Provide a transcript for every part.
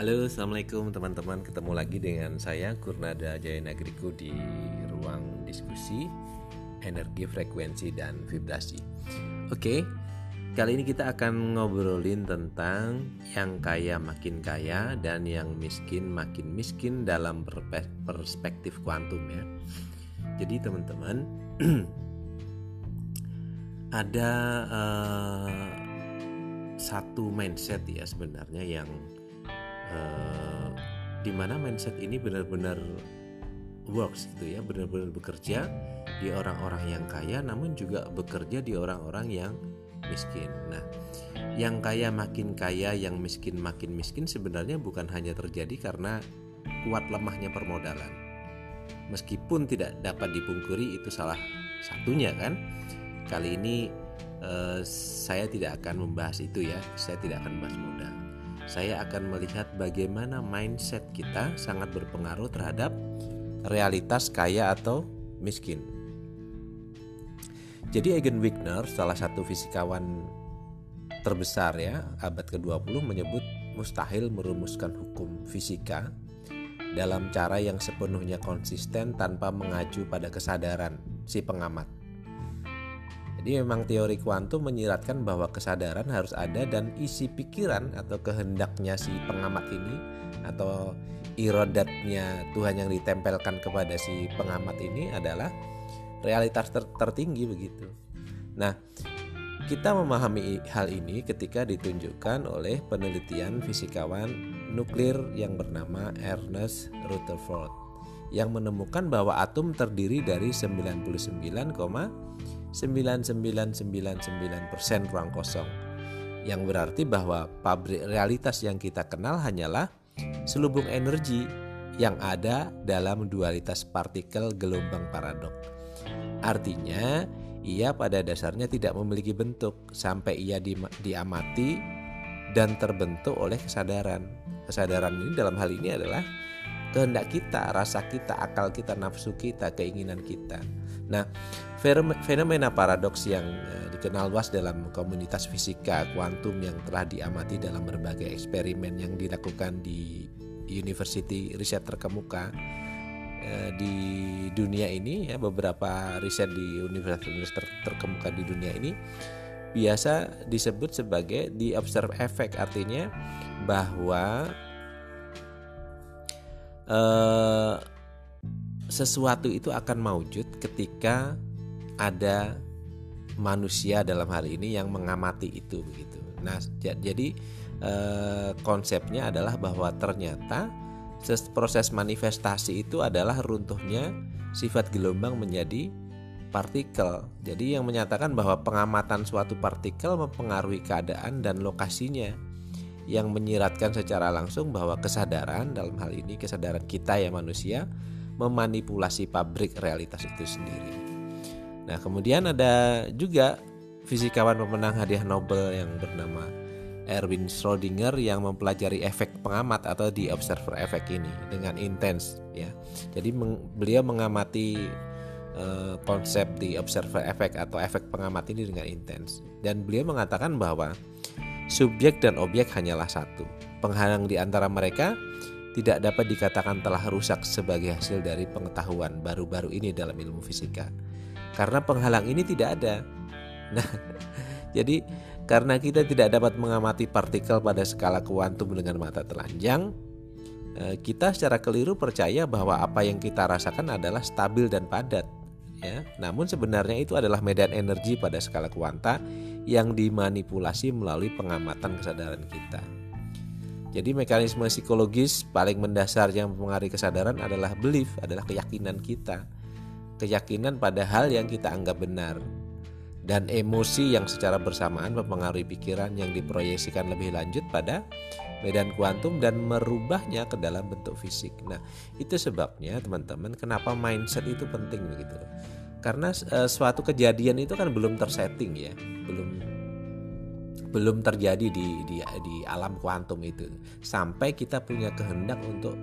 Halo, assalamualaikum teman-teman. Ketemu lagi dengan saya Kurnada Jaya Nagriku di ruang diskusi energi, frekuensi, dan vibrasi. Oke, kali ini kita akan ngobrolin tentang yang kaya makin kaya dan yang miskin makin miskin dalam perspektif kuantum ya. Jadi teman-teman ada uh, satu mindset ya sebenarnya yang uh, di mana mindset ini benar-benar works gitu ya benar-benar bekerja di orang-orang yang kaya namun juga bekerja di orang-orang yang miskin. Nah yang kaya makin kaya yang miskin makin miskin sebenarnya bukan hanya terjadi karena kuat lemahnya permodalan. Meskipun tidak dapat dipungkiri itu salah satunya kan. Kali ini eh, saya tidak akan membahas itu ya saya tidak akan membahas modal saya akan melihat bagaimana mindset kita sangat berpengaruh terhadap realitas kaya atau miskin jadi Egan Wigner salah satu fisikawan terbesar ya abad ke-20 menyebut mustahil merumuskan hukum fisika dalam cara yang sepenuhnya konsisten tanpa mengacu pada kesadaran si pengamat. Jadi memang teori kuantum menyiratkan bahwa kesadaran harus ada dan isi pikiran atau kehendaknya si pengamat ini atau irodatnya Tuhan yang ditempelkan kepada si pengamat ini adalah realitas ter tertinggi begitu. Nah, kita memahami hal ini ketika ditunjukkan oleh penelitian fisikawan nuklir yang bernama Ernest Rutherford yang menemukan bahwa atom terdiri dari 99,99999% ruang kosong yang berarti bahwa pabrik realitas yang kita kenal hanyalah selubung energi yang ada dalam dualitas partikel gelombang paradok. Artinya, ia pada dasarnya tidak memiliki bentuk sampai ia di, diamati dan terbentuk oleh kesadaran. Kesadaran ini dalam hal ini adalah kehendak kita, rasa kita, akal kita, nafsu kita, keinginan kita. Nah, fenomena paradoks yang eh, dikenal luas dalam komunitas fisika kuantum yang telah diamati dalam berbagai eksperimen yang dilakukan di university riset terkemuka eh, di dunia ini ya beberapa riset di universitas ter terkemuka di dunia ini biasa disebut sebagai di observe effect. Artinya bahwa eh, sesuatu itu akan maujud ketika ada manusia dalam hal ini yang mengamati itu begitu. Nah, jadi eh, konsepnya adalah bahwa ternyata proses manifestasi itu adalah runtuhnya sifat gelombang menjadi partikel. Jadi yang menyatakan bahwa pengamatan suatu partikel mempengaruhi keadaan dan lokasinya yang menyiratkan secara langsung bahwa kesadaran dalam hal ini kesadaran kita ya manusia memanipulasi pabrik realitas itu sendiri. Nah, kemudian ada juga fisikawan pemenang hadiah Nobel yang bernama Erwin Schrödinger yang mempelajari efek pengamat atau di observer efek ini dengan intens ya. Jadi meng, beliau mengamati uh, konsep di observer efek atau efek pengamat ini dengan intens dan beliau mengatakan bahwa Subjek dan objek hanyalah satu. Penghalang di antara mereka tidak dapat dikatakan telah rusak sebagai hasil dari pengetahuan baru-baru ini dalam ilmu fisika. Karena penghalang ini tidak ada. Nah, jadi karena kita tidak dapat mengamati partikel pada skala kuantum dengan mata telanjang, eh, kita secara keliru percaya bahwa apa yang kita rasakan adalah stabil dan padat ya. Namun sebenarnya itu adalah medan energi pada skala kuanta yang dimanipulasi melalui pengamatan kesadaran kita. Jadi mekanisme psikologis paling mendasar yang mempengaruhi kesadaran adalah belief, adalah keyakinan kita. Keyakinan pada hal yang kita anggap benar dan emosi yang secara bersamaan mempengaruhi pikiran yang diproyeksikan lebih lanjut pada medan kuantum dan merubahnya ke dalam bentuk fisik. Nah, itu sebabnya teman-teman kenapa mindset itu penting begitu. Karena e, suatu kejadian itu kan belum tersetting ya, belum belum terjadi di di di alam kuantum itu sampai kita punya kehendak untuk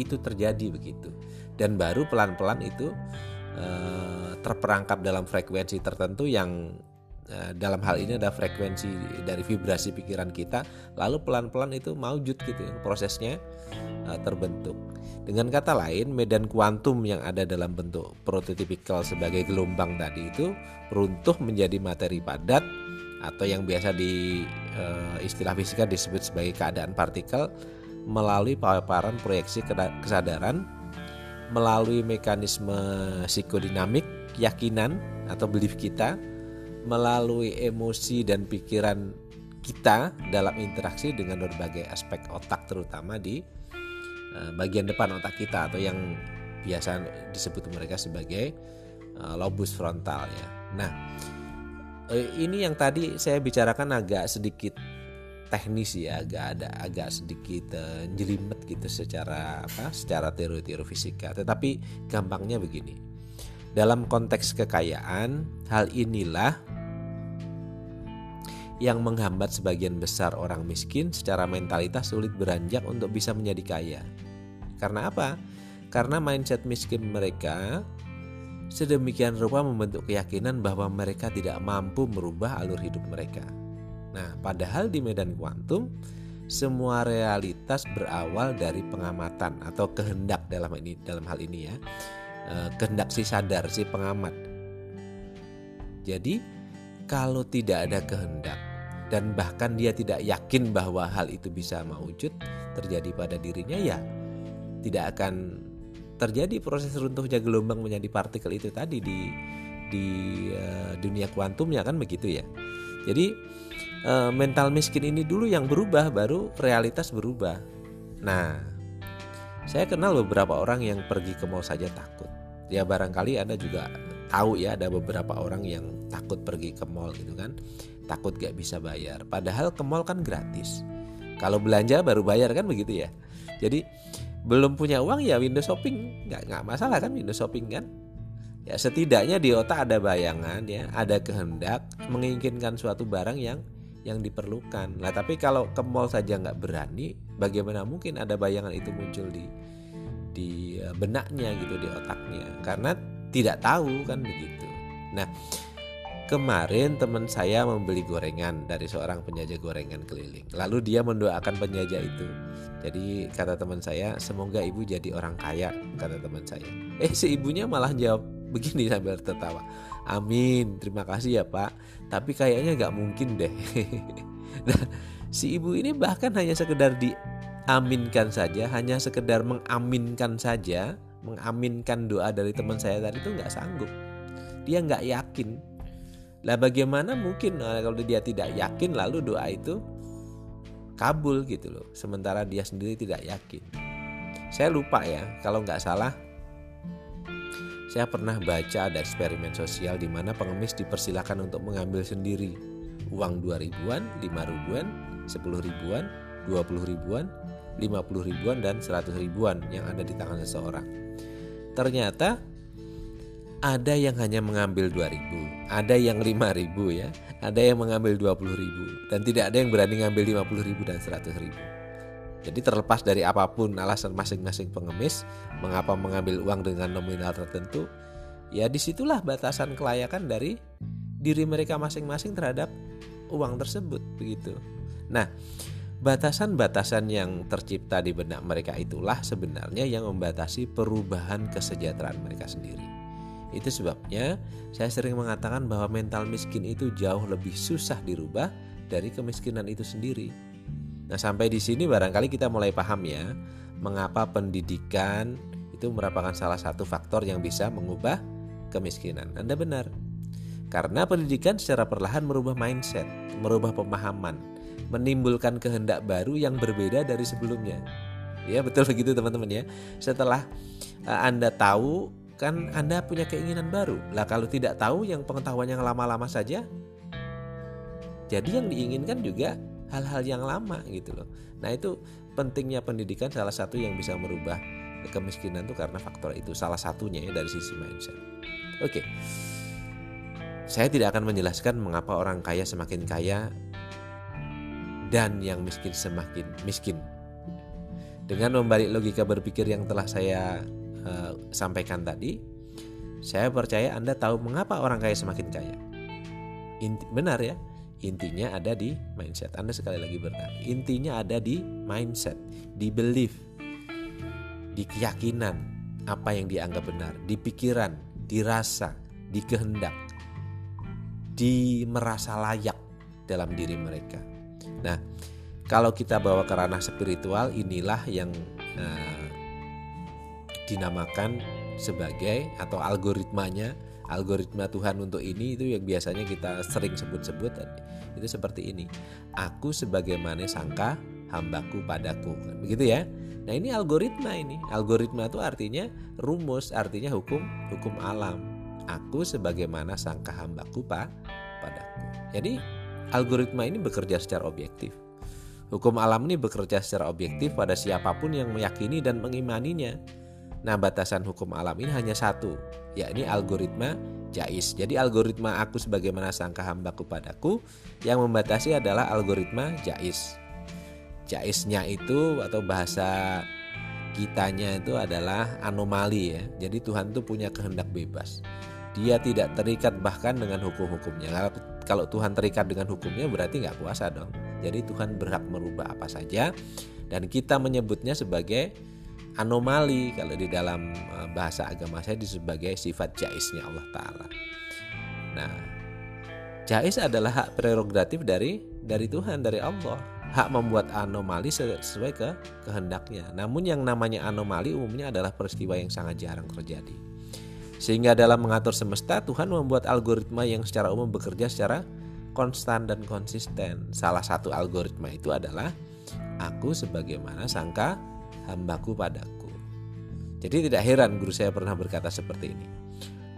itu terjadi begitu. Dan baru pelan-pelan itu e, terperangkap dalam frekuensi tertentu yang uh, dalam hal ini ada frekuensi dari vibrasi pikiran kita lalu pelan-pelan itu maujud gitu ya, prosesnya uh, terbentuk dengan kata lain medan kuantum yang ada dalam bentuk prototipikal sebagai gelombang tadi itu runtuh menjadi materi padat atau yang biasa di uh, istilah fisika disebut sebagai keadaan partikel melalui paparan proyeksi kesadaran melalui mekanisme psikodinamik keyakinan atau belief kita melalui emosi dan pikiran kita dalam interaksi dengan berbagai aspek otak terutama di uh, bagian depan otak kita atau yang biasa disebut mereka sebagai uh, lobus frontal ya. Nah, ini yang tadi saya bicarakan agak sedikit teknis ya, agak ada agak sedikit uh, jelimet gitu secara apa? secara teori-teori fisika. Tetapi gampangnya begini dalam konteks kekayaan, hal inilah yang menghambat sebagian besar orang miskin secara mentalitas sulit beranjak untuk bisa menjadi kaya. Karena apa? Karena mindset miskin mereka sedemikian rupa membentuk keyakinan bahwa mereka tidak mampu merubah alur hidup mereka. Nah, padahal di medan kuantum semua realitas berawal dari pengamatan atau kehendak dalam ini dalam hal ini ya Eh, kehendak si sadar si pengamat. Jadi kalau tidak ada kehendak dan bahkan dia tidak yakin bahwa hal itu bisa mewujud terjadi pada dirinya ya tidak akan terjadi proses runtuhnya gelombang menjadi partikel itu tadi di di uh, dunia kuantumnya kan begitu ya. Jadi uh, mental miskin ini dulu yang berubah baru realitas berubah. Nah, saya kenal beberapa orang yang pergi ke mall saja takut. Ya barangkali Anda juga tahu ya ada beberapa orang yang takut pergi ke mall gitu kan. Takut gak bisa bayar. Padahal ke mall kan gratis. Kalau belanja baru bayar kan begitu ya. Jadi belum punya uang ya window shopping nggak nggak masalah kan window shopping kan ya setidaknya di otak ada bayangan ya ada kehendak menginginkan suatu barang yang yang diperlukan. Nah tapi kalau ke mall saja nggak berani, bagaimana mungkin ada bayangan itu muncul di di eh, benaknya gitu di otaknya? Karena tidak tahu kan begitu. Nah kemarin teman saya membeli gorengan dari seorang penjajah gorengan keliling. Lalu dia mendoakan penjajah itu. Jadi kata teman saya, semoga ibu jadi orang kaya, kata teman saya. Eh si ibunya malah jawab begini sambil tertawa. Amin, terima kasih ya Pak. Tapi kayaknya nggak mungkin deh. nah, si ibu ini bahkan hanya sekedar diaminkan saja, hanya sekedar mengaminkan saja, mengaminkan doa dari teman saya tadi itu nggak sanggup. Dia nggak yakin. Lah bagaimana mungkin nah, kalau dia tidak yakin lalu doa itu kabul gitu loh. Sementara dia sendiri tidak yakin. Saya lupa ya, kalau nggak salah saya pernah baca ada eksperimen sosial di mana pengemis dipersilakan untuk mengambil sendiri uang 2 ribuan, 5 ribuan, 10 ribuan, 20 ribuan, 50 ribuan dan 100 ribuan yang ada di tangan seseorang. Ternyata ada yang hanya mengambil 2000, ada yang 5000 ya, ada yang mengambil 20000 dan tidak ada yang berani ngambil 50000 dan 100000. Jadi terlepas dari apa pun alasan masing-masing pengemis mengapa mengambil uang dengan nominal tertentu, ya di situlah batasan kelayakan dari diri mereka masing-masing terhadap uang tersebut begitu. Nah, batasan-batasan yang tercipta di benak mereka itulah sebenarnya yang membatasi perubahan kesejahteraan mereka sendiri. Itu sebabnya saya sering mengatakan bahwa mental miskin itu jauh lebih susah dirubah dari kemiskinan itu sendiri. Nah, sampai di sini barangkali kita mulai paham ya, mengapa pendidikan itu merupakan salah satu faktor yang bisa mengubah kemiskinan. Anda benar. Karena pendidikan secara perlahan merubah mindset, merubah pemahaman, menimbulkan kehendak baru yang berbeda dari sebelumnya. Ya, betul begitu teman-teman ya. Setelah uh, Anda tahu kan Anda punya keinginan baru. Lah kalau tidak tahu yang pengetahuan yang lama-lama saja jadi yang diinginkan juga hal-hal yang lama gitu loh. Nah itu pentingnya pendidikan salah satu yang bisa merubah kemiskinan itu karena faktor itu salah satunya ya dari sisi mindset. Oke, saya tidak akan menjelaskan mengapa orang kaya semakin kaya dan yang miskin semakin miskin. Dengan membalik logika berpikir yang telah saya uh, sampaikan tadi, saya percaya Anda tahu mengapa orang kaya semakin kaya. inti, benar ya intinya ada di mindset Anda sekali lagi benar intinya ada di mindset di belief di keyakinan apa yang dianggap benar di pikiran di rasa di kehendak di merasa layak dalam diri mereka nah kalau kita bawa ke ranah spiritual inilah yang uh, dinamakan sebagai atau algoritmanya algoritma Tuhan untuk ini itu yang biasanya kita sering sebut-sebut itu seperti ini. Aku sebagaimana sangka hambaku padaku. Begitu ya? Nah ini algoritma ini. Algoritma itu artinya rumus artinya hukum hukum alam. Aku sebagaimana sangka hambaku pak padaku. Jadi algoritma ini bekerja secara objektif. Hukum alam ini bekerja secara objektif pada siapa pun yang meyakini dan mengimaninya. Nah, batasan hukum alam ini hanya satu, yakni algoritma jais. Jadi algoritma aku sebagaimana sangka hamba kepadaku yang membatasi adalah algoritma jais. Jaisnya itu atau bahasa kitanya itu adalah anomali ya. Jadi Tuhan itu punya kehendak bebas. Dia tidak terikat bahkan dengan hukum-hukumnya. Kalau Tuhan terikat dengan hukumnya berarti nggak kuasa dong. Jadi Tuhan berhak merubah apa saja dan kita menyebutnya sebagai anomali kalau di dalam eh, bahasa agama saya disebut sebagai sifat jaisnya Allah taala. Nah, jais adalah hak prerogatif dari dari Tuhan dari Allah. Hak membuat anomali sesuai ke kehendaknya. Namun yang namanya anomali umumnya adalah peristiwa yang sangat jarang terjadi. Sehingga dalam mengatur semesta Tuhan membuat algoritma yang secara umum bekerja secara konstan dan konsisten. Salah satu algoritma itu adalah aku sebagaimana sangka hambaku padaku. Jadi tidak heran guru saya pernah berkata seperti ini.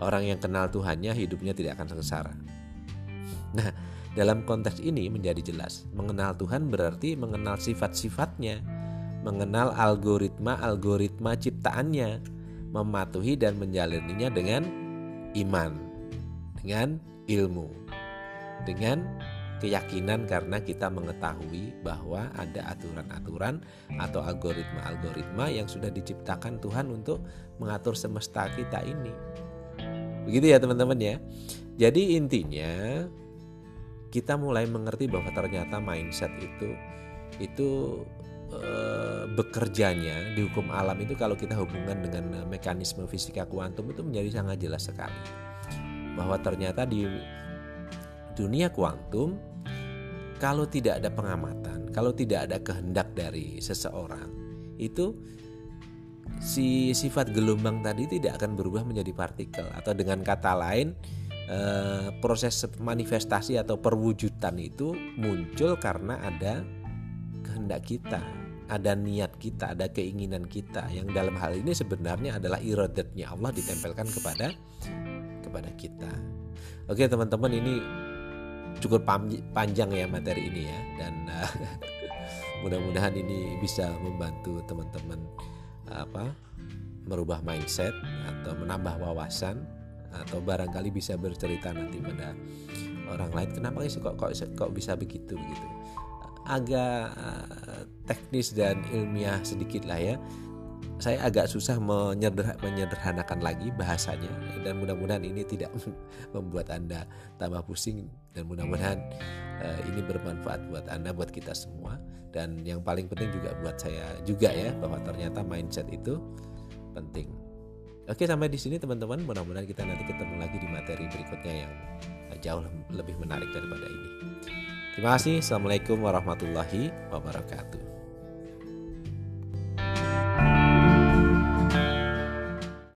Orang yang kenal Tuhannya hidupnya tidak akan sengsara. Nah, dalam konteks ini menjadi jelas, mengenal Tuhan berarti mengenal sifat-sifatnya, mengenal algoritma-algoritma ciptaannya, mematuhi dan menjalaninya dengan iman, dengan ilmu dengan keyakinan karena kita mengetahui bahwa ada aturan-aturan atau algoritma-algoritma yang sudah diciptakan Tuhan untuk mengatur semesta kita ini. Begitu ya teman-teman ya. Jadi intinya kita mulai mengerti bahwa ternyata mindset itu itu e, bekerjanya di hukum alam itu kalau kita hubungan dengan mekanisme fisika kuantum itu menjadi sangat jelas sekali. Bahwa ternyata di dunia kuantum kalau tidak ada pengamatan, kalau tidak ada kehendak dari seseorang, itu si sifat gelombang tadi tidak akan berubah menjadi partikel atau dengan kata lain eh, proses manifestasi atau perwujudan itu muncul karena ada kehendak kita, ada niat kita, ada keinginan kita yang dalam hal ini sebenarnya adalah iradatnya Allah ditempelkan kepada kepada kita. Oke teman-teman ini cukup panjang ya materi ini ya. Dan uh, mudah-mudahan ini bisa membantu teman-teman apa merubah mindset atau menambah wawasan atau barangkali bisa bercerita nanti pada orang lain kenapa sih kok kok kok bisa begitu gitu agak uh, teknis dan ilmiah sedikit lah ya saya agak susah menyeder, menyederhanakan lagi bahasanya. Dan mudah-mudahan ini tidak membuat anda tambah pusing. Dan mudah-mudahan uh, ini bermanfaat buat anda buat kita semua. Dan yang paling penting juga buat saya juga ya bahwa ternyata mindset itu penting. Oke sampai di sini teman-teman. Mudah-mudahan kita nanti ketemu lagi di materi berikutnya yang jauh lebih menarik daripada ini. Terima kasih. Assalamualaikum warahmatullahi wabarakatuh